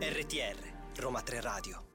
RTR Roma 3 Radio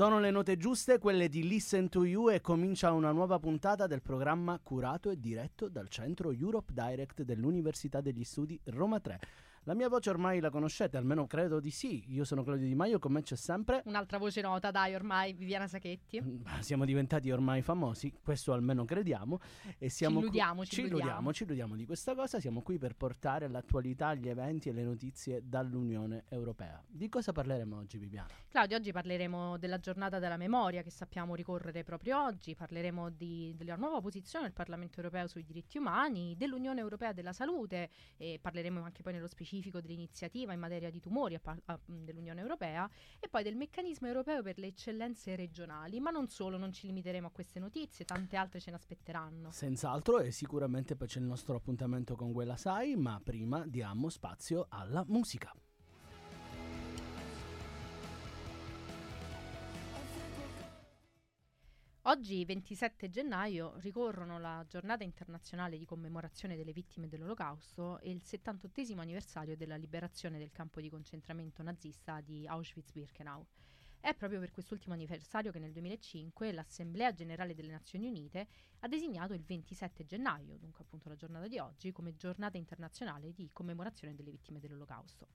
Sono le note giuste, quelle di Listen to You e comincia una nuova puntata del programma curato e diretto dal centro Europe Direct dell'Università degli Studi Roma 3. La mia voce ormai la conoscete, almeno credo di sì. Io sono Claudio Di Maio, con me c'è sempre. Un'altra voce nota, dai, ormai, Viviana Sachetti. Mm, siamo diventati ormai famosi, questo almeno crediamo. E siamo ci illudiamo, ci, ci illudiamo. Ci illudiamo di questa cosa. Siamo qui per portare all'attualità gli eventi e le notizie dall'Unione Europea. Di cosa parleremo oggi, Viviana? Claudio, oggi parleremo della giornata della memoria che sappiamo ricorrere proprio oggi. Parleremo di, della nuova posizione del Parlamento Europeo sui diritti umani, dell'Unione Europea della salute e parleremo anche poi nello specifico specifico dell'iniziativa in materia di tumori a, a, dell'Unione Europea e poi del meccanismo europeo per le eccellenze regionali. Ma non solo, non ci limiteremo a queste notizie, tante altre ce ne aspetteranno. Senz'altro e sicuramente poi c'è il nostro appuntamento con quella Sai, ma prima diamo spazio alla musica. Oggi, 27 gennaio, ricorrono la giornata internazionale di commemorazione delle vittime dell'Olocausto e il 78 anniversario della liberazione del campo di concentramento nazista di Auschwitz-Birkenau. È proprio per quest'ultimo anniversario che nel 2005 l'Assemblea Generale delle Nazioni Unite ha designato il 27 gennaio, dunque appunto la giornata di oggi, come giornata internazionale di commemorazione delle vittime dell'Olocausto.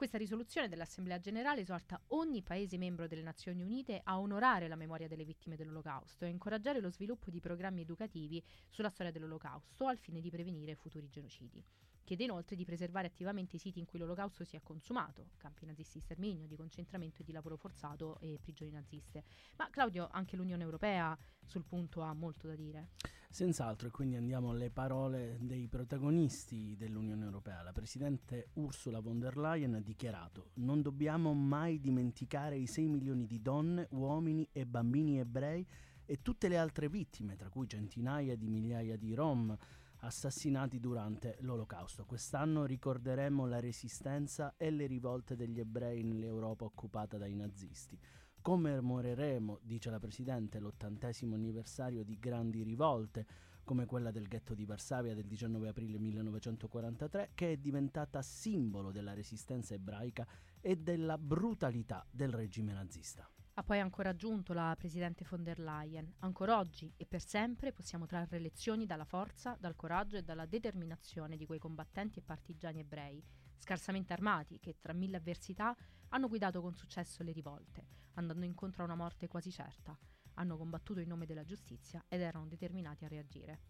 Questa risoluzione dell'Assemblea Generale esorta ogni Paese membro delle Nazioni Unite a onorare la memoria delle vittime dell'Olocausto e incoraggiare lo sviluppo di programmi educativi sulla storia dell'Olocausto al fine di prevenire futuri genocidi. Chiede inoltre di preservare attivamente i siti in cui l'olocausto si è consumato, campi nazisti di sterminio, di concentramento e di lavoro forzato e prigioni naziste. Ma Claudio, anche l'Unione Europea sul punto ha molto da dire. Senz'altro, e quindi andiamo alle parole dei protagonisti dell'Unione Europea. La Presidente Ursula von der Leyen ha dichiarato non dobbiamo mai dimenticare i 6 milioni di donne, uomini e bambini ebrei e tutte le altre vittime, tra cui centinaia di migliaia di rom assassinati durante l'Olocausto. Quest'anno ricorderemo la resistenza e le rivolte degli ebrei nell'Europa occupata dai nazisti. Commemoreremo, dice la Presidente, l'ottantesimo anniversario di grandi rivolte, come quella del ghetto di Varsavia del 19 aprile 1943, che è diventata simbolo della resistenza ebraica e della brutalità del regime nazista. Ha poi ancora aggiunto la Presidente von der Leyen, ancora oggi e per sempre possiamo trarre lezioni dalla forza, dal coraggio e dalla determinazione di quei combattenti e partigiani ebrei, scarsamente armati, che tra mille avversità hanno guidato con successo le rivolte, andando incontro a una morte quasi certa, hanno combattuto in nome della giustizia ed erano determinati a reagire.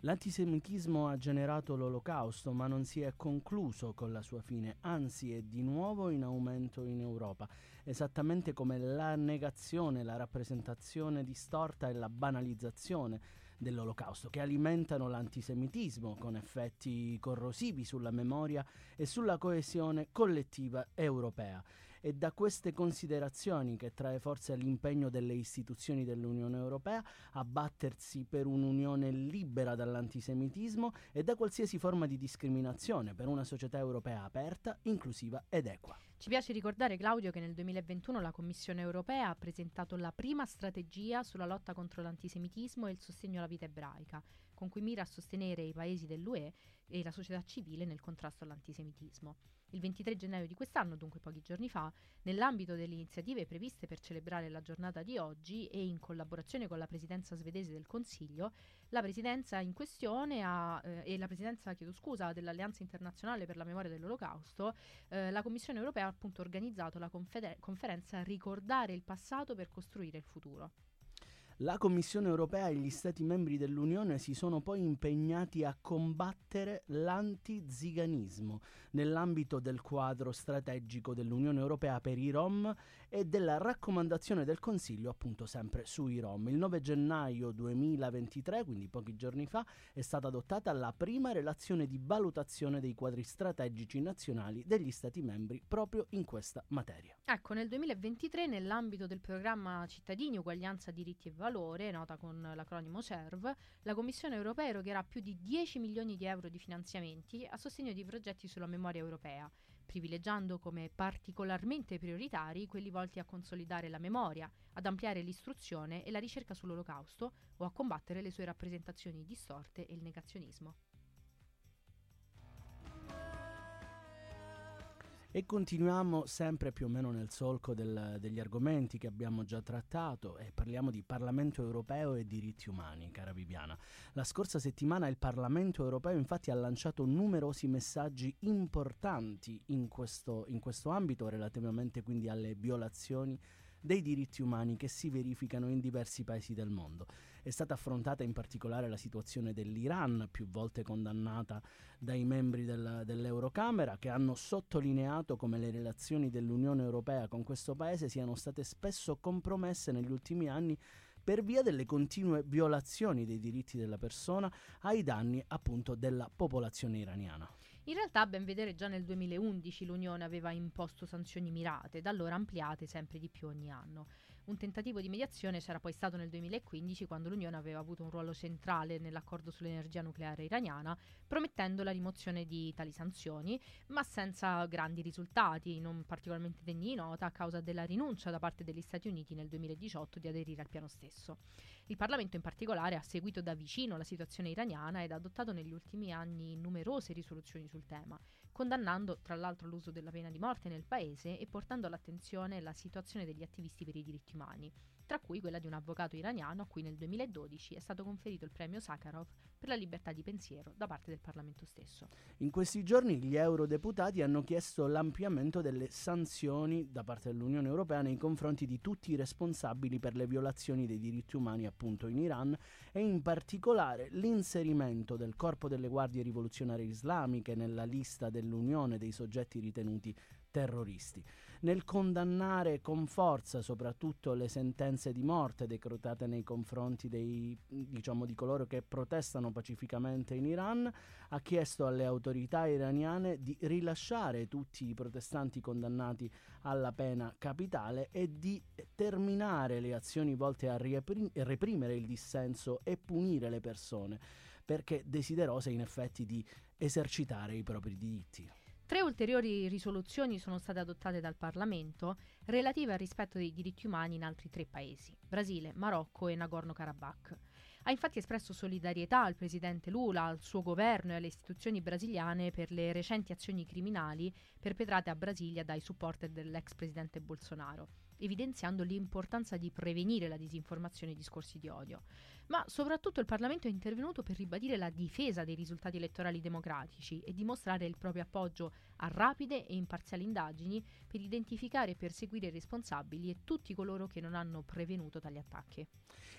L'antisemitismo ha generato l'olocausto, ma non si è concluso con la sua fine, anzi è di nuovo in aumento in Europa, esattamente come la negazione, la rappresentazione distorta e la banalizzazione dell'olocausto, che alimentano l'antisemitismo con effetti corrosivi sulla memoria e sulla coesione collettiva europea. È da queste considerazioni che trae forza l'impegno delle istituzioni dell'Unione Europea a battersi per un'unione libera dall'antisemitismo e da qualsiasi forma di discriminazione per una società europea aperta, inclusiva ed equa. Ci piace ricordare, Claudio, che nel 2021 la Commissione europea ha presentato la prima strategia sulla lotta contro l'antisemitismo e il sostegno alla vita ebraica, con cui mira a sostenere i paesi dell'UE e la società civile nel contrasto all'antisemitismo. Il 23 gennaio di quest'anno, dunque pochi giorni fa, nell'ambito delle iniziative previste per celebrare la giornata di oggi e in collaborazione con la presidenza svedese del Consiglio, la presidenza in questione ha, eh, e la presidenza, chiedo scusa, dell'Alleanza internazionale per la memoria dell'Olocausto, eh, la Commissione europea ha appunto organizzato la confeder- conferenza Ricordare il passato per costruire il futuro. La Commissione europea e gli Stati membri dell'Unione si sono poi impegnati a combattere l'antiziganismo nell'ambito del quadro strategico dell'Unione europea per i Rom e della raccomandazione del Consiglio appunto sempre sui Rom. Il 9 gennaio 2023, quindi pochi giorni fa, è stata adottata la prima relazione di valutazione dei quadri strategici nazionali degli Stati membri proprio in questa materia. Ecco, nel 2023 nell'ambito del programma Cittadini, Uguaglianza, Diritti e Valore, nota con l'acronimo CERV, la Commissione europea erogherà più di 10 milioni di euro di finanziamenti a sostegno di progetti sulla memoria europea privilegiando come particolarmente prioritari quelli volti a consolidare la memoria, ad ampliare l'istruzione e la ricerca sull'olocausto o a combattere le sue rappresentazioni distorte e il negazionismo. E continuiamo sempre più o meno nel solco del, degli argomenti che abbiamo già trattato e parliamo di Parlamento europeo e diritti umani, cara Viviana. La scorsa settimana il Parlamento europeo infatti ha lanciato numerosi messaggi importanti in questo, in questo ambito relativamente quindi alle violazioni dei diritti umani che si verificano in diversi paesi del mondo. È stata affrontata in particolare la situazione dell'Iran, più volte condannata dai membri del, dell'Eurocamera, che hanno sottolineato come le relazioni dell'Unione Europea con questo paese siano state spesso compromesse negli ultimi anni per via delle continue violazioni dei diritti della persona ai danni appunto della popolazione iraniana. In realtà, a ben vedere, già nel 2011 l'Unione aveva imposto sanzioni mirate, da allora ampliate sempre di più ogni anno. Un tentativo di mediazione c'era poi stato nel 2015 quando l'Unione aveva avuto un ruolo centrale nell'accordo sull'energia nucleare iraniana, promettendo la rimozione di tali sanzioni, ma senza grandi risultati, non particolarmente degni di nota a causa della rinuncia da parte degli Stati Uniti nel 2018 di aderire al piano stesso. Il Parlamento in particolare ha seguito da vicino la situazione iraniana ed ha adottato negli ultimi anni numerose risoluzioni sul tema, condannando tra l'altro l'uso della pena di morte nel paese e portando all'attenzione la situazione degli attivisti per i diritti umani, tra cui quella di un avvocato iraniano a cui nel 2012 è stato conferito il premio Sakharov per la libertà di pensiero da parte del Parlamento stesso. In questi giorni gli eurodeputati hanno chiesto l'ampliamento delle sanzioni da parte dell'Unione Europea nei confronti di tutti i responsabili per le violazioni dei diritti umani appunto in Iran e in particolare l'inserimento del Corpo delle Guardie Rivoluzionarie Islamiche nella lista dell'Unione dei soggetti ritenuti terroristi. Nel condannare con forza soprattutto le sentenze di morte decretate nei confronti dei, diciamo, di coloro che protestano pacificamente in Iran, ha chiesto alle autorità iraniane di rilasciare tutti i protestanti condannati alla pena capitale e di terminare le azioni volte a reprimere il dissenso e punire le persone, perché desiderose in effetti di esercitare i propri diritti. Tre ulteriori risoluzioni sono state adottate dal Parlamento relative al rispetto dei diritti umani in altri tre paesi, Brasile, Marocco e Nagorno-Karabakh. Ha infatti espresso solidarietà al presidente Lula, al suo governo e alle istituzioni brasiliane per le recenti azioni criminali perpetrate a Brasilia dai supporter dell'ex presidente Bolsonaro, evidenziando l'importanza di prevenire la disinformazione e i discorsi di odio ma soprattutto il Parlamento è intervenuto per ribadire la difesa dei risultati elettorali democratici e dimostrare il proprio appoggio a rapide e imparziali indagini per identificare e perseguire i responsabili e tutti coloro che non hanno prevenuto tali attacchi.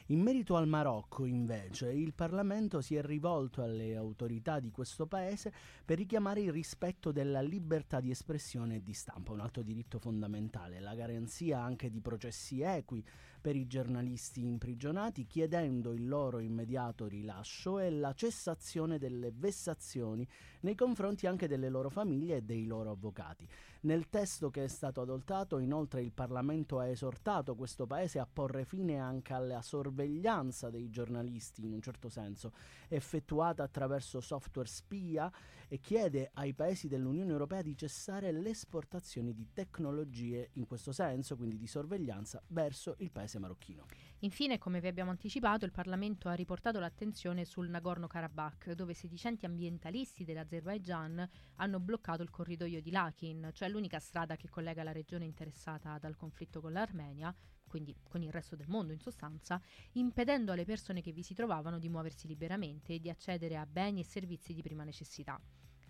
In merito al Marocco, invece, il Parlamento si è rivolto alle autorità di questo paese per richiamare il rispetto della libertà di espressione e di stampa, un altro diritto fondamentale, la garanzia anche di processi equi per i giornalisti imprigionati, chiedendo il loro immediato rilascio e la cessazione delle vessazioni nei confronti anche delle loro famiglie e dei loro avvocati. Nel testo che è stato adottato, inoltre, il Parlamento ha esortato questo Paese a porre fine anche alla sorveglianza dei giornalisti, in un certo senso, effettuata attraverso software spia e chiede ai Paesi dell'Unione Europea di cessare le esportazioni di tecnologie in questo senso, quindi di sorveglianza, verso il Paese marocchino. Infine, come vi abbiamo anticipato, il Parlamento ha riportato l'attenzione sul Nagorno-Karabakh, dove sedicenti ambientalisti dell'Azerbaigian hanno bloccato il corridoio di Lakin, cioè l'unica strada che collega la regione interessata dal conflitto con l'Armenia, quindi con il resto del mondo in sostanza, impedendo alle persone che vi si trovavano di muoversi liberamente e di accedere a beni e servizi di prima necessità.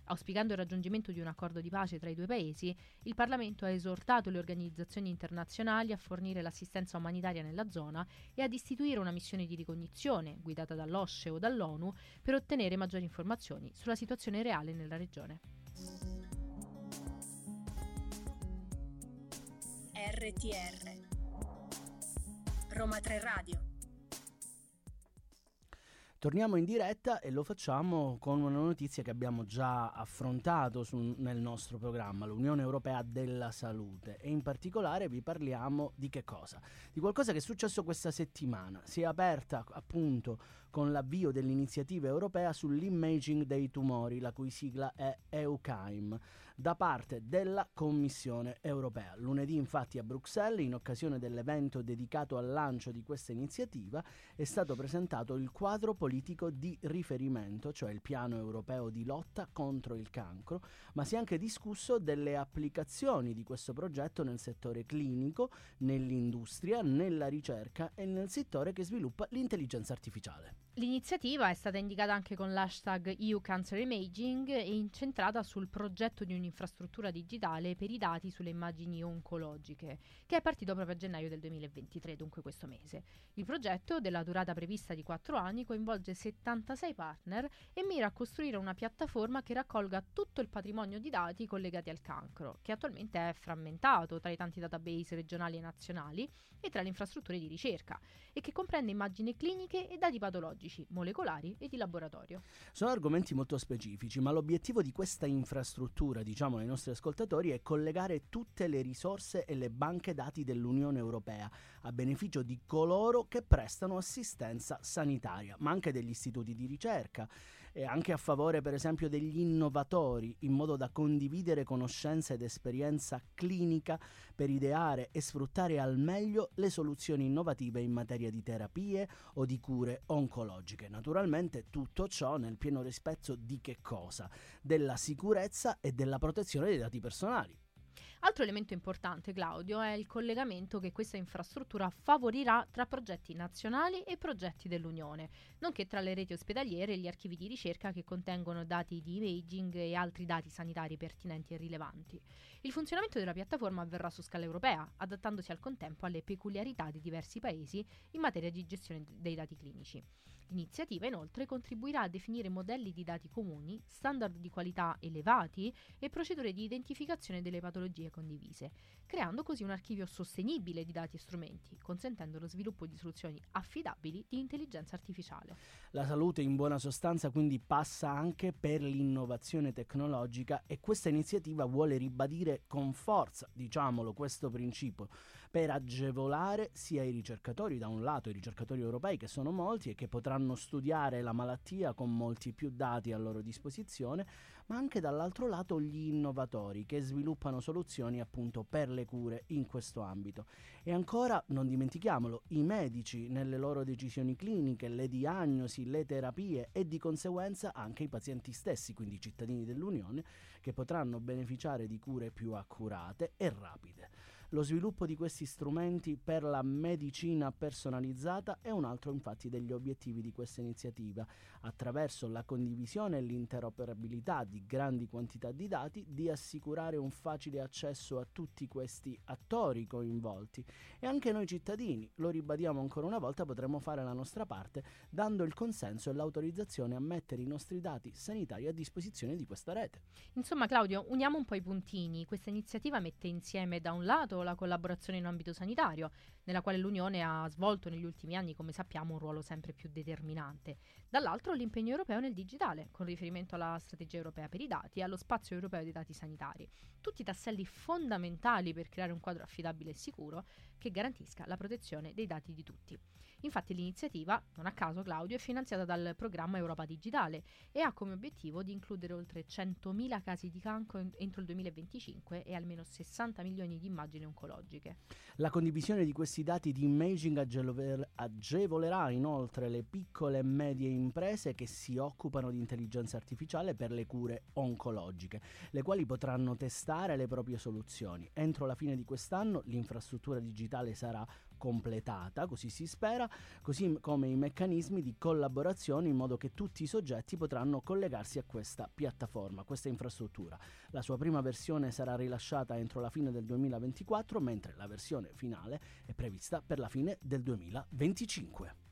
Auspicando il raggiungimento di un accordo di pace tra i due paesi, il Parlamento ha esortato le organizzazioni internazionali a fornire l'assistenza umanitaria nella zona e ad istituire una missione di ricognizione, guidata dall'OSCE o dall'ONU, per ottenere maggiori informazioni sulla situazione reale nella regione. RTR Roma 3 Radio Torniamo in diretta e lo facciamo con una notizia che abbiamo già affrontato su, nel nostro programma, l'Unione Europea della Salute e in particolare vi parliamo di che cosa? Di qualcosa che è successo questa settimana. Si è aperta appunto con l'avvio dell'iniziativa europea sull'imaging dei tumori, la cui sigla è EUCAIM da parte della Commissione europea. Lunedì infatti a Bruxelles, in occasione dell'evento dedicato al lancio di questa iniziativa, è stato presentato il quadro politico di riferimento, cioè il piano europeo di lotta contro il cancro, ma si è anche discusso delle applicazioni di questo progetto nel settore clinico, nell'industria, nella ricerca e nel settore che sviluppa l'intelligenza artificiale. L'iniziativa è stata indicata anche con l'hashtag EU Cancer Imaging e incentrata sul progetto di un'infrastruttura digitale per i dati sulle immagini oncologiche, che è partito proprio a gennaio del 2023, dunque questo mese. Il progetto, della durata prevista di 4 anni, coinvolge 76 partner e mira a costruire una piattaforma che raccolga tutto il patrimonio di dati collegati al cancro, che attualmente è frammentato tra i tanti database regionali e nazionali e tra le infrastrutture di ricerca, e che comprende immagini cliniche e dati patologici biologici, molecolari e di laboratorio. Sono argomenti molto specifici, ma l'obiettivo di questa infrastruttura, diciamo ai nostri ascoltatori, è collegare tutte le risorse e le banche dati dell'Unione Europea a beneficio di coloro che prestano assistenza sanitaria, ma anche degli istituti di ricerca e anche a favore per esempio degli innovatori in modo da condividere conoscenza ed esperienza clinica per ideare e sfruttare al meglio le soluzioni innovative in materia di terapie o di cure oncologiche. Naturalmente tutto ciò nel pieno rispetto di che cosa? Della sicurezza e della protezione dei dati personali. Altro elemento importante, Claudio, è il collegamento che questa infrastruttura favorirà tra progetti nazionali e progetti dell'Unione, nonché tra le reti ospedaliere e gli archivi di ricerca che contengono dati di imaging e altri dati sanitari pertinenti e rilevanti. Il funzionamento della piattaforma avverrà su scala europea, adattandosi al contempo alle peculiarità di diversi paesi in materia di gestione dei dati clinici. L'iniziativa inoltre contribuirà a definire modelli di dati comuni, standard di qualità elevati e procedure di identificazione delle patologie condivise, creando così un archivio sostenibile di dati e strumenti, consentendo lo sviluppo di soluzioni affidabili di intelligenza artificiale. La salute in buona sostanza quindi passa anche per l'innovazione tecnologica e questa iniziativa vuole ribadire con forza, diciamolo, questo principio per agevolare sia i ricercatori, da un lato i ricercatori europei che sono molti e che potranno studiare la malattia con molti più dati a loro disposizione, ma anche dall'altro lato gli innovatori che sviluppano soluzioni appunto per le cure in questo ambito. E ancora, non dimentichiamolo, i medici nelle loro decisioni cliniche, le diagnosi, le terapie e di conseguenza anche i pazienti stessi, quindi i cittadini dell'Unione, che potranno beneficiare di cure più accurate e rapide. Lo sviluppo di questi strumenti per la medicina personalizzata è un altro infatti degli obiettivi di questa iniziativa, attraverso la condivisione e l'interoperabilità di grandi quantità di dati, di assicurare un facile accesso a tutti questi attori coinvolti. E anche noi cittadini, lo ribadiamo ancora una volta, potremo fare la nostra parte dando il consenso e l'autorizzazione a mettere i nostri dati sanitari a disposizione di questa rete. Insomma Claudio, uniamo un po' i puntini, questa iniziativa mette insieme da un lato la collaborazione in ambito sanitario, nella quale l'Unione ha svolto negli ultimi anni, come sappiamo, un ruolo sempre più determinante. Dall'altro l'impegno europeo nel digitale, con riferimento alla strategia europea per i dati e allo spazio europeo dei dati sanitari. Tutti tasselli fondamentali per creare un quadro affidabile e sicuro che garantisca la protezione dei dati di tutti. Infatti l'iniziativa, non a caso Claudio, è finanziata dal programma Europa Digitale e ha come obiettivo di includere oltre 100.000 casi di cancro entro il 2025 e almeno 60 milioni di immagini oncologiche. La condivisione di questi dati di imaging agevolerà inoltre le piccole e medie imprese che si occupano di intelligenza artificiale per le cure oncologiche, le quali potranno testare le proprie soluzioni. Entro la fine di quest'anno l'infrastruttura digitale sarà completata, così si spera, così come i meccanismi di collaborazione in modo che tutti i soggetti potranno collegarsi a questa piattaforma, questa infrastruttura. La sua prima versione sarà rilasciata entro la fine del 2024, mentre la versione finale è prevista per la fine del 2025.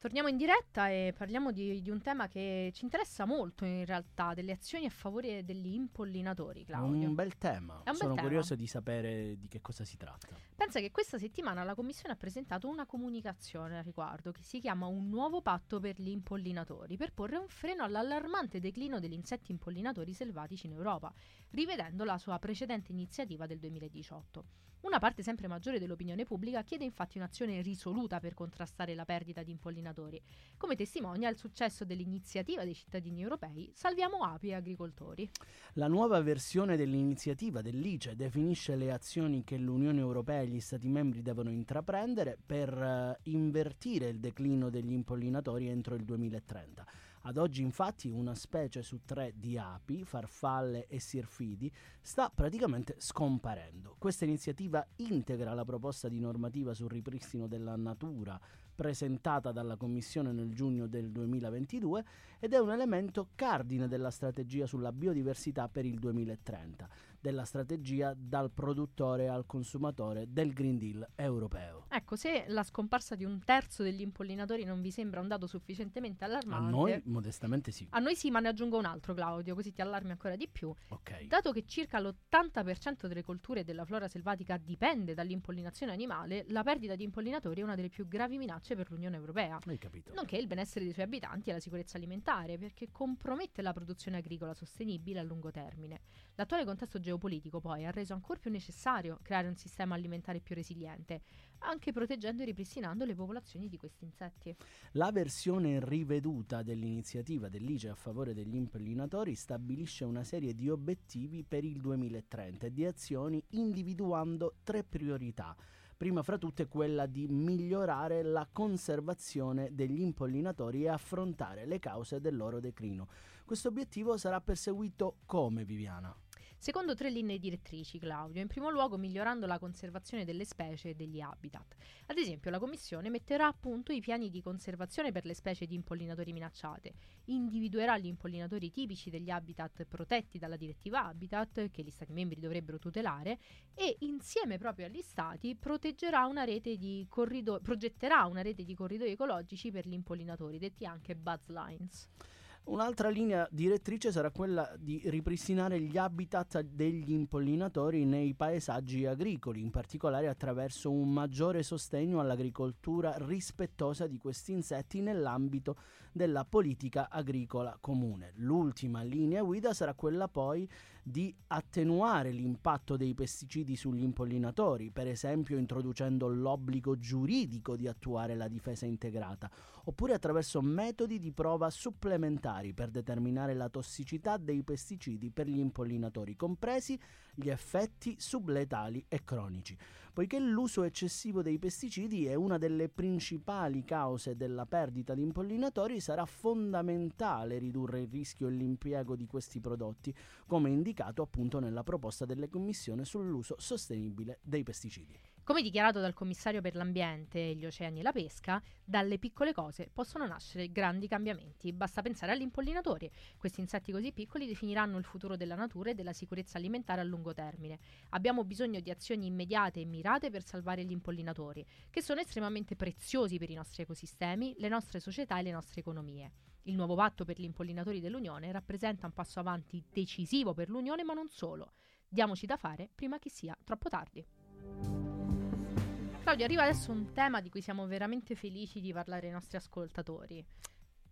Torniamo in diretta e parliamo di, di, un tema che ci interessa molto in realtà, delle azioni a favore degli impollinatori, Claudio. Un bel tema, un sono bel curioso tema. di sapere di che cosa si tratta. Pensa che questa settimana la Commissione ha presentato una comunicazione a riguardo che si chiama Un nuovo patto per gli impollinatori per porre un freno all'allarmante declino degli insetti impollinatori selvatici in Europa, rivedendo la sua precedente iniziativa del 2018. Una parte sempre maggiore dell'opinione pubblica chiede infatti un'azione risoluta per contrastare la perdita di impollinatori, come testimonia il successo dell'iniziativa dei cittadini europei Salviamo api e agricoltori. La nuova versione dell'iniziativa dell'ICE definisce le azioni che l'Unione Europea e gli Stati membri devono intraprendere per uh, invertire il declino degli impollinatori entro il 2030. Ad oggi infatti una specie su tre di api, farfalle e sirfidi, sta praticamente scomparendo. Questa iniziativa integra la proposta di normativa sul ripristino della natura presentata dalla Commissione nel giugno del 2022 ed è un elemento cardine della strategia sulla biodiversità per il 2030 della strategia dal produttore al consumatore del Green Deal europeo. Ecco, se la scomparsa di un terzo degli impollinatori non vi sembra un dato sufficientemente allarmante, a noi modestamente sì. A noi sì, ma ne aggiungo un altro, Claudio, così ti allarmi ancora di più. Okay. Dato che circa l'80% delle colture e della flora selvatica dipende dall'impollinazione animale, la perdita di impollinatori è una delle più gravi minacce per l'Unione Europea. Hai capito. Nonché il benessere dei suoi abitanti e la sicurezza alimentare, perché compromette la produzione agricola sostenibile a lungo termine. L'attuale contesto geopolitico poi ha reso ancora più necessario creare un sistema alimentare più resiliente, anche proteggendo e ripristinando le popolazioni di questi insetti. La versione riveduta dell'iniziativa dell'ICE a favore degli impollinatori stabilisce una serie di obiettivi per il 2030 e di azioni individuando tre priorità prima fra tutte quella di migliorare la conservazione degli impollinatori e affrontare le cause del loro declino. Questo obiettivo sarà perseguito come Viviana? Secondo tre linee direttrici, Claudio, in primo luogo migliorando la conservazione delle specie e degli habitat. Ad esempio, la Commissione metterà a punto i piani di conservazione per le specie di impollinatori minacciate, individuerà gli impollinatori tipici degli habitat protetti dalla direttiva Habitat, che gli Stati membri dovrebbero tutelare, e insieme proprio agli Stati proteggerà una rete di corrido- progetterà una rete di corridoi ecologici per gli impollinatori, detti anche Buzz Lines. Un'altra linea direttrice sarà quella di ripristinare gli habitat degli impollinatori nei paesaggi agricoli, in particolare attraverso un maggiore sostegno all'agricoltura rispettosa di questi insetti nell'ambito della politica agricola comune. L'ultima linea guida sarà quella poi di attenuare l'impatto dei pesticidi sugli impollinatori, per esempio introducendo l'obbligo giuridico di attuare la difesa integrata, oppure attraverso metodi di prova supplementari per determinare la tossicità dei pesticidi per gli impollinatori, compresi gli effetti subletali e cronici. Poiché l'uso eccessivo dei pesticidi è una delle principali cause della perdita di impollinatori, sarà fondamentale ridurre il rischio e l'impiego di questi prodotti, come indicato appunto nella proposta delle Commissioni sull'uso sostenibile dei pesticidi. Come dichiarato dal commissario per l'ambiente, gli oceani e la pesca, dalle piccole cose possono nascere grandi cambiamenti. Basta pensare agli impollinatori. Questi insetti così piccoli definiranno il futuro della natura e della sicurezza alimentare a lungo termine. Abbiamo bisogno di azioni immediate e mirate per salvare gli impollinatori, che sono estremamente preziosi per i nostri ecosistemi, le nostre società e le nostre economie. Il nuovo patto per gli impollinatori dell'Unione rappresenta un passo avanti decisivo per l'Unione, ma non solo. Diamoci da fare prima che sia troppo tardi. Claudio, arriva adesso un tema di cui siamo veramente felici di parlare ai nostri ascoltatori.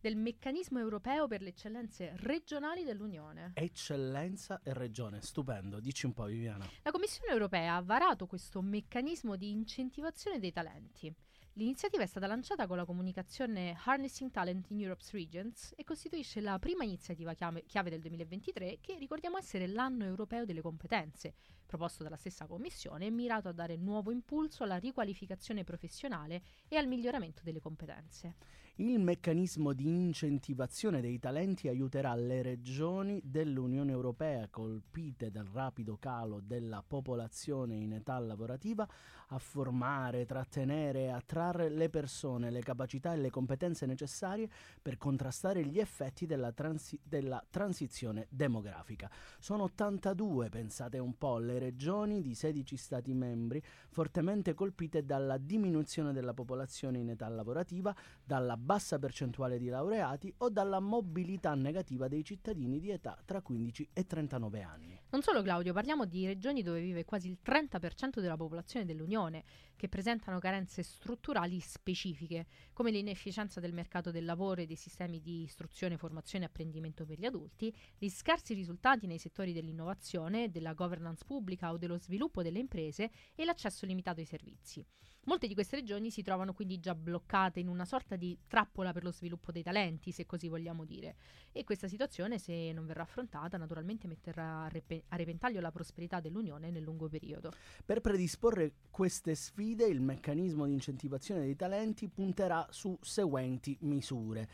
Del meccanismo europeo per le eccellenze regionali dell'Unione. Eccellenza e regione, stupendo. Dici un po', Viviana. La Commissione europea ha varato questo meccanismo di incentivazione dei talenti. L'iniziativa è stata lanciata con la comunicazione Harnessing Talent in Europe's Regions e costituisce la prima iniziativa chiave, chiave del 2023 che ricordiamo essere l'anno europeo delle competenze, proposto dalla stessa Commissione e mirato a dare nuovo impulso alla riqualificazione professionale e al miglioramento delle competenze. Il meccanismo di incentivazione dei talenti aiuterà le regioni dell'Unione Europea colpite dal rapido calo della popolazione in età lavorativa a formare, trattenere e attrarre le persone, le capacità e le competenze necessarie per contrastare gli effetti della, transi- della transizione demografica. Sono 82, pensate un po', le regioni di 16 Stati membri fortemente colpite dalla diminuzione della popolazione in età lavorativa, dalla bassa percentuale di laureati o dalla mobilità negativa dei cittadini di età tra 15 e 39 anni. Non solo Claudio, parliamo di regioni dove vive quasi il 30% della popolazione dell'Unione, che presentano carenze strutturali specifiche, come l'inefficienza del mercato del lavoro e dei sistemi di istruzione, formazione e apprendimento per gli adulti, gli scarsi risultati nei settori dell'innovazione, della governance pubblica o dello sviluppo delle imprese e l'accesso limitato ai servizi. Molte di queste regioni si trovano quindi già bloccate in una sorta di trappola per lo sviluppo dei talenti, se così vogliamo dire. E questa situazione, se non verrà affrontata, naturalmente metterà a, a repentaglio la prosperità dell'Unione nel lungo periodo. Per predisporre queste sfide, il meccanismo di incentivazione dei talenti punterà su seguenti misure.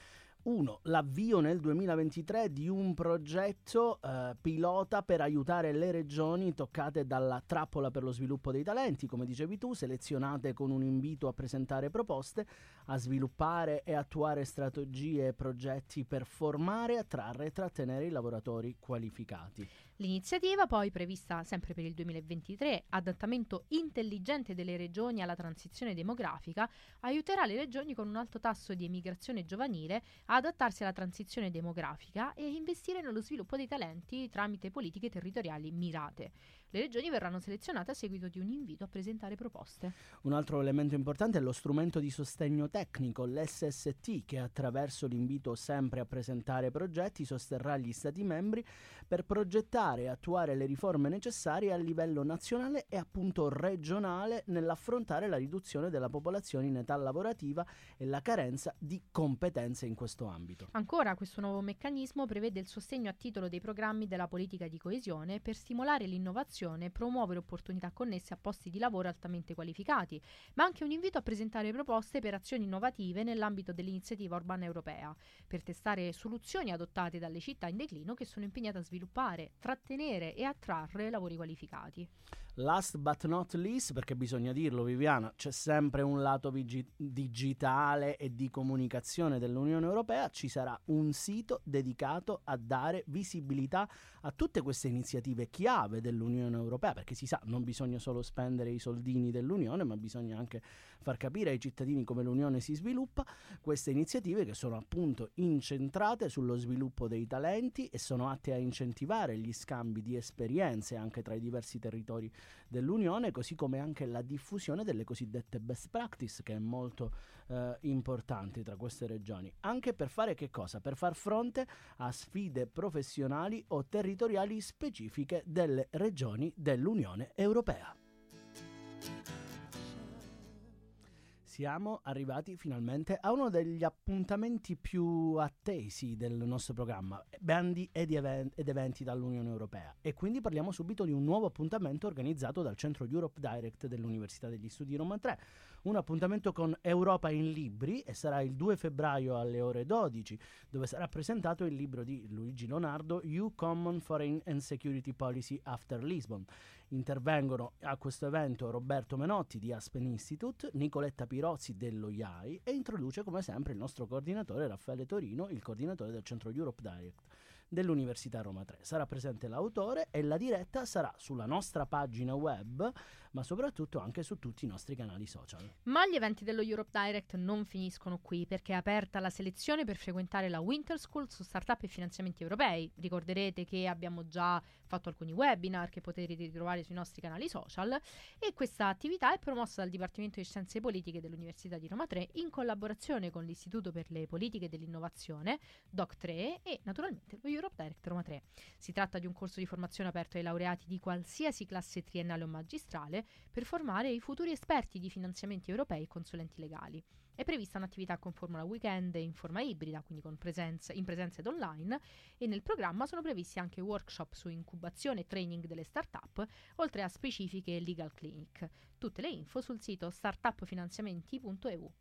1. L'avvio nel 2023 di un progetto eh, pilota per aiutare le regioni toccate dalla trappola per lo sviluppo dei talenti, come dicevi tu, selezionate con un invito a presentare proposte, a sviluppare e attuare strategie e progetti per formare, attrarre e trattenere i lavoratori qualificati. L'iniziativa, poi prevista sempre per il 2023, adattamento intelligente delle regioni alla transizione demografica, aiuterà le regioni con un alto tasso di emigrazione giovanile a adattarsi alla transizione demografica e investire nello sviluppo dei talenti tramite politiche territoriali mirate. Le regioni verranno selezionate a seguito di un invito a presentare proposte. Un altro elemento importante è lo strumento di sostegno tecnico, l'SST, che attraverso l'invito sempre a presentare progetti sosterrà gli Stati membri per progettare e attuare le riforme necessarie a livello nazionale e appunto regionale nell'affrontare la riduzione della popolazione in età lavorativa e la carenza di competenze in questo ambito. Ancora, questo nuovo meccanismo prevede il sostegno a titolo dei programmi della politica di coesione per stimolare l'innovazione e promuovere opportunità connesse a posti di lavoro altamente qualificati, ma anche un invito a presentare proposte per azioni innovative nell'ambito dell'iniziativa urbana europea, per testare soluzioni adottate dalle città in declino che sono impegnate a sviluppare, trattenere e attrarre lavori qualificati. Last but not least, perché bisogna dirlo Viviana, c'è sempre un lato vigi- digitale e di comunicazione dell'Unione Europea, ci sarà un sito dedicato a dare visibilità a tutte queste iniziative chiave dell'Unione Europea, perché si sa, non bisogna solo spendere i soldini dell'Unione, ma bisogna anche far capire ai cittadini come l'Unione si sviluppa, queste iniziative che sono appunto incentrate sullo sviluppo dei talenti e sono atte a incentivare gli scambi di esperienze anche tra i diversi territori dell'Unione, così come anche la diffusione delle cosiddette best practice, che è molto eh, importante tra queste regioni. Anche per fare che cosa? Per far fronte a sfide professionali o territoriali specifiche delle regioni dell'Unione Europea. Siamo arrivati finalmente a uno degli appuntamenti più attesi del nostro programma, bandi ed, event- ed, eventi dall'Unione Europea. E quindi parliamo subito di un nuovo appuntamento organizzato dal Centro Europe Direct dell'Università degli Studi Roma 3. Un appuntamento con Europa in libri e sarà il 2 febbraio alle ore 12, dove sarà presentato il libro di Luigi Leonardo, You Common Foreign and Security Policy After Lisbon. Intervengono a questo evento Roberto Menotti di Aspen Institute, Nicoletta Pirozzi dello IAI e introduce come sempre il nostro coordinatore Raffaele Torino, il coordinatore del centro Europe Direct dell'Università Roma 3. Sarà presente l'autore e la diretta sarà sulla nostra pagina web, ma soprattutto anche su tutti i nostri canali social. Ma gli eventi dello Europe Direct non finiscono qui perché è aperta la selezione per frequentare la Winter School su startup e finanziamenti europei. Ricorderete che abbiamo già fatto alcuni webinar che potete ritrovare sui nostri canali social e questa attività è promossa dal Dipartimento di Scienze Politiche dell'Università di Roma 3 in collaborazione con l'Istituto per le Politiche dell'Innovazione, DOC3 e naturalmente lo Europe Direct Roma 3. Si tratta di un corso di formazione aperto ai laureati di qualsiasi classe triennale o magistrale per formare i futuri esperti di finanziamenti europei e consulenti legali. È prevista un'attività con formula weekend in forma ibrida, quindi presenza, in presenza ed online, e nel programma sono previsti anche workshop su incubazione e training delle start-up, oltre a specifiche legal clinic. Tutte le info sul sito startupfinanziamenti.eu.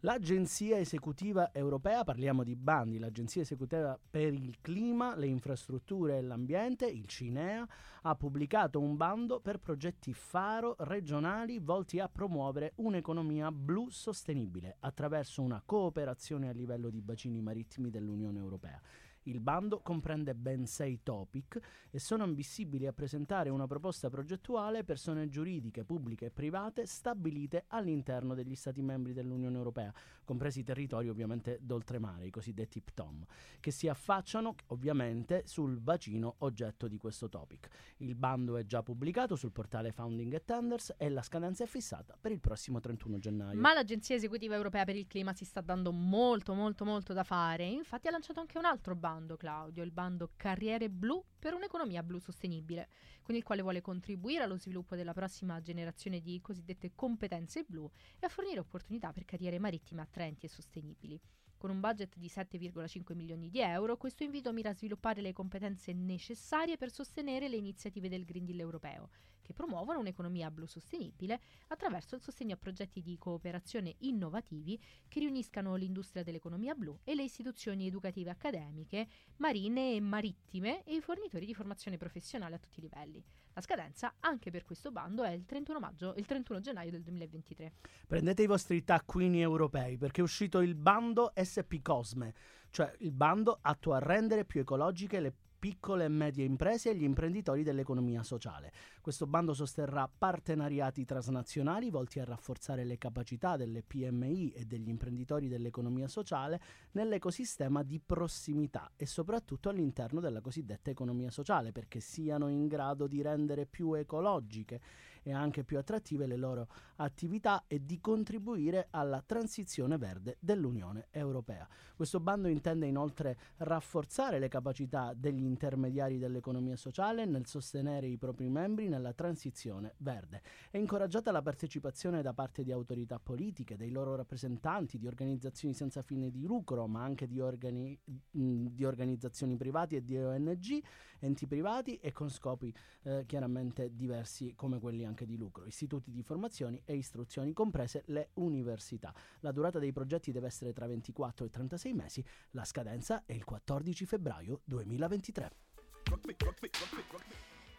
L'Agenzia Esecutiva Europea, parliamo di bandi, l'Agenzia Esecutiva per il Clima, le Infrastrutture e l'Ambiente, il CINEA, ha pubblicato un bando per progetti faro regionali volti a promuovere un'economia blu sostenibile attraverso una cooperazione a livello di bacini marittimi dell'Unione Europea. Il bando comprende ben sei topic e sono ammissibili a presentare una proposta progettuale persone giuridiche, pubbliche e private stabilite all'interno degli Stati membri dell'Unione Europea, compresi i territori ovviamente d'oltremare, i cosiddetti PTOM, che si affacciano ovviamente sul bacino oggetto di questo topic. Il bando è già pubblicato sul portale Founding e Tenders e la scadenza è fissata per il prossimo 31 gennaio. Ma l'Agenzia Esecutiva Europea per il Clima si sta dando molto molto molto da fare, infatti ha lanciato anche un altro bando bando, Claudio, il bando Carriere Blu per un'economia blu sostenibile, con il quale vuole contribuire allo sviluppo della prossima generazione di cosiddette competenze blu e a fornire opportunità per carriere marittime attraenti e sostenibili. Con un budget di 7,5 milioni di euro, questo invito mira a sviluppare le competenze necessarie per sostenere le iniziative del Green Deal europeo, che promuovono un'economia blu sostenibile attraverso il sostegno a progetti di cooperazione innovativi che riuniscano l'industria dell'economia blu e le istituzioni educative accademiche, marine e marittime e i fornitori di formazione professionale a tutti i livelli. La scadenza anche per questo bando è il 31, maggio, il 31 gennaio del 2023. Prendete i vostri taccuini europei perché è uscito il bando SP Cosme, cioè il bando atto a rendere più ecologiche le piccole e medie imprese e gli imprenditori dell'economia sociale. Questo bando sosterrà partenariati transnazionali volti a rafforzare le capacità delle PMI e degli imprenditori dell'economia sociale nell'ecosistema di prossimità e soprattutto all'interno della cosiddetta economia sociale perché siano in grado di rendere più ecologiche e anche più attrattive le loro attività e di contribuire alla transizione verde dell'Unione Europea. Questo bando intende inoltre rafforzare le capacità degli intermediari dell'economia sociale nel sostenere i propri membri nella transizione verde. È incoraggiata la partecipazione da parte di autorità politiche, dei loro rappresentanti, di organizzazioni senza fine di lucro, ma anche di, organi- di organizzazioni private e di ONG, enti privati e con scopi eh, chiaramente diversi come quelli anche di lucro, istituti di formazione e istruzioni, comprese le università. La durata dei progetti deve essere tra 24 e 36 mesi, la scadenza è il 14 febbraio 2023.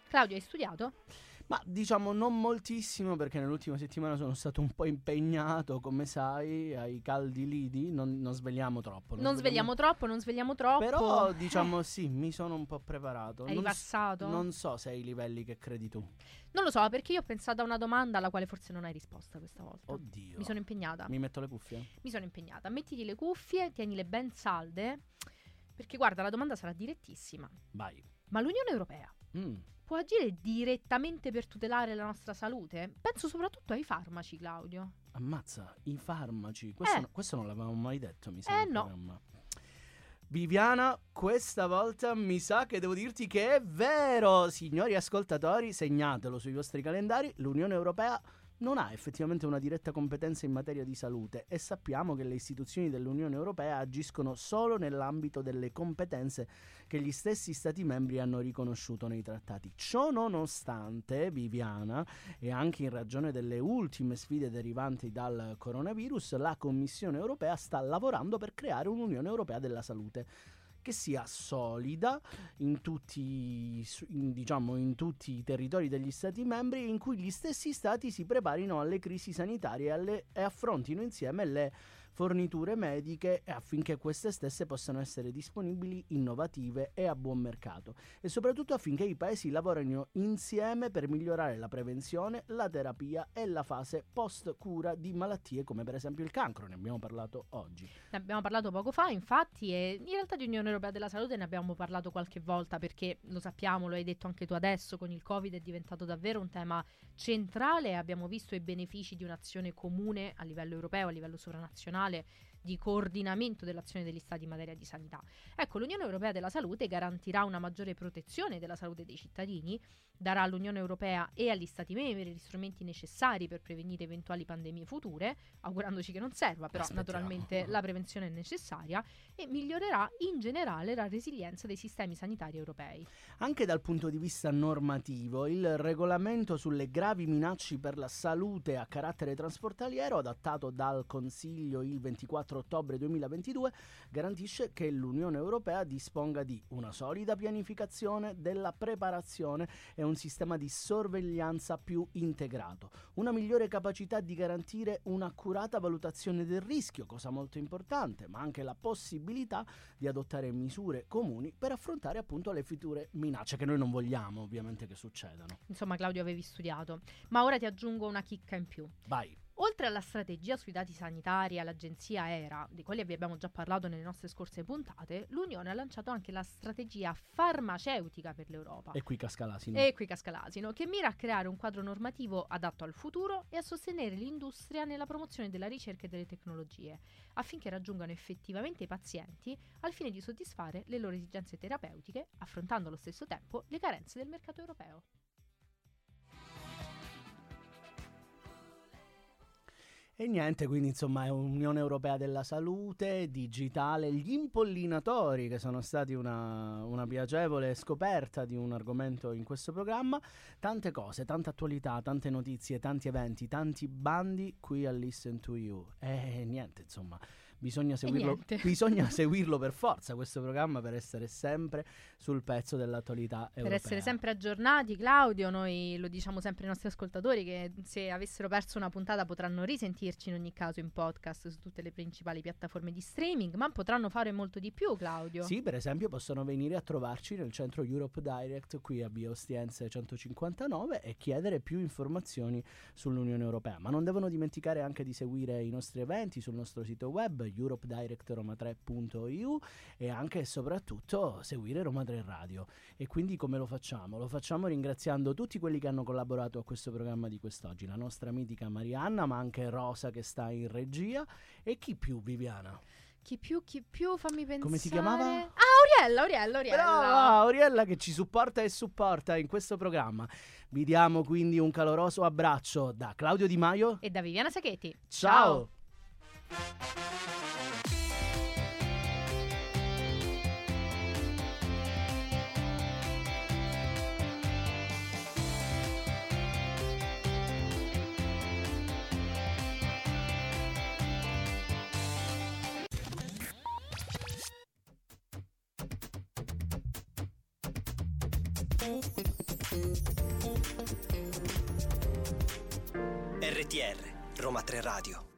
Claudio, hai studiato? Ma diciamo non moltissimo perché nell'ultima settimana sono stato un po' impegnato, come sai, ai caldi lidi, non, non svegliamo troppo. Non, non svegliamo troppo, non svegliamo troppo. Però diciamo sì, mi sono un po' preparato. Hai non? S- non so se ai livelli che credi tu. Non lo so, perché io ho pensato a una domanda alla quale forse non hai risposta questa volta. Oddio. Mi sono impegnata. Mi metto le cuffie? Mi sono impegnata. Mettiti le cuffie, tienile ben salde, perché guarda, la domanda sarà direttissima. Vai. Ma l'Unione Europea Mm. Può agire direttamente per tutelare la nostra salute? Penso soprattutto ai farmaci, Claudio. Ammazza, i farmaci. Questo, Eh. no- questo non l'avevamo mai detto, mi sa. Eh, no. programma. Viviana, questa volta mi sa che devo dirti che è vero. Signori ascoltatori, segnatelo sui vostri calendari. L'Unione Europea non ha effettivamente una diretta competenza in materia di salute e sappiamo che le istituzioni dell'Unione Europea agiscono solo nell'ambito delle competenze che gli stessi Stati membri hanno riconosciuto nei trattati. Ciò nonostante, Viviana, e anche in ragione delle ultime sfide derivanti dal coronavirus, la Commissione europea sta lavorando per creare un'Unione Europea della salute che sia solida in tutti, in, diciamo, in tutti i territori degli Stati membri in cui gli stessi Stati si preparino alle crisi sanitarie e, alle- e affrontino insieme le forniture mediche affinché queste stesse possano essere disponibili, innovative e a buon mercato e soprattutto affinché i paesi lavorino insieme per migliorare la prevenzione, la terapia e la fase post cura di malattie come per esempio il cancro, ne abbiamo parlato oggi. Ne abbiamo parlato poco fa, infatti, e in realtà di Unione Europea della Salute ne abbiamo parlato qualche volta perché lo sappiamo, lo hai detto anche tu adesso, con il Covid è diventato davvero un tema centrale abbiamo visto i benefici di un'azione comune a livello europeo, a livello sovranazionale nazionale di coordinamento dell'azione degli Stati in materia di sanità. Ecco, l'Unione Europea della Salute garantirà una maggiore protezione della salute dei cittadini, darà all'Unione Europea e agli Stati membri gli strumenti necessari per prevenire eventuali pandemie future, augurandoci che non serva, però Aspettiamo. naturalmente la prevenzione è necessaria, e migliorerà in generale la resilienza dei sistemi sanitari europei. Anche dal punto di vista normativo, il regolamento sulle gravi minacce per la salute a carattere trasportaliero, adattato dal Consiglio il 24 ottobre 2022, garantisce che l'Unione Europea disponga di una solida pianificazione della preparazione e un sistema di sorveglianza più integrato, una migliore capacità di garantire un'accurata valutazione del rischio, cosa molto importante, ma anche la possibilità di adottare misure comuni per affrontare appunto le future minacce che noi non vogliamo ovviamente che succedano. Insomma, Claudio avevi studiato. Ma ora ti aggiungo una chicca in più. Vai. Oltre alla strategia sui dati sanitari e all'agenzia ERA, di quali vi abbiamo già parlato nelle nostre scorse puntate, l'Unione ha lanciato anche la strategia farmaceutica per l'Europa. E qui casca l'asino. E qui casca l'asino, che mira a creare un quadro normativo adatto al futuro e a sostenere l'industria nella promozione della ricerca e delle tecnologie, affinché raggiungano effettivamente i pazienti al fine di soddisfare le loro esigenze terapeutiche, affrontando allo stesso tempo le carenze del mercato europeo. E niente, quindi insomma è Unione Europea della Salute, digitale, gli impollinatori che sono stati una, una piacevole scoperta di un argomento in questo programma, tante cose, tanta attualità, tante notizie, tanti eventi, tanti bandi qui a Listen to You. E niente, insomma, bisogna seguirlo, bisogna seguirlo per forza questo programma per essere sempre sul pezzo dell'attualità europea. Per essere sempre aggiornati, Claudio, noi lo diciamo sempre ai nostri ascoltatori che se avessero perso una puntata potranno risentirci in ogni caso in podcast su tutte le principali piattaforme di streaming, ma potranno fare molto di più, Claudio. Sì, per esempio possono venire a trovarci nel centro Europe Direct qui a Via Ostiense 159 e chiedere più informazioni sull'Unione Europea. Ma non devono dimenticare anche di seguire i nostri eventi sul nostro sito web europedirectroma3.eu e anche e soprattutto seguire Roma 3 Radio. E quindi come lo facciamo? Lo facciamo ringraziando tutti quelli che hanno collaborato a questo programma di quest'oggi, la nostra mitica Marianna, ma anche Rosa che sta in regia e chi più Viviana? Chi più, chi più, fammi pensare. Come si chiamava? Ah, Auriella, Auriella, Auriella. Brava Auriella che ci supporta e supporta in questo programma. Vi diamo quindi un caloroso abbraccio da Claudio Di Maio. E da Viviana Sacchetti. Ciao. RTR Roma 3 Radio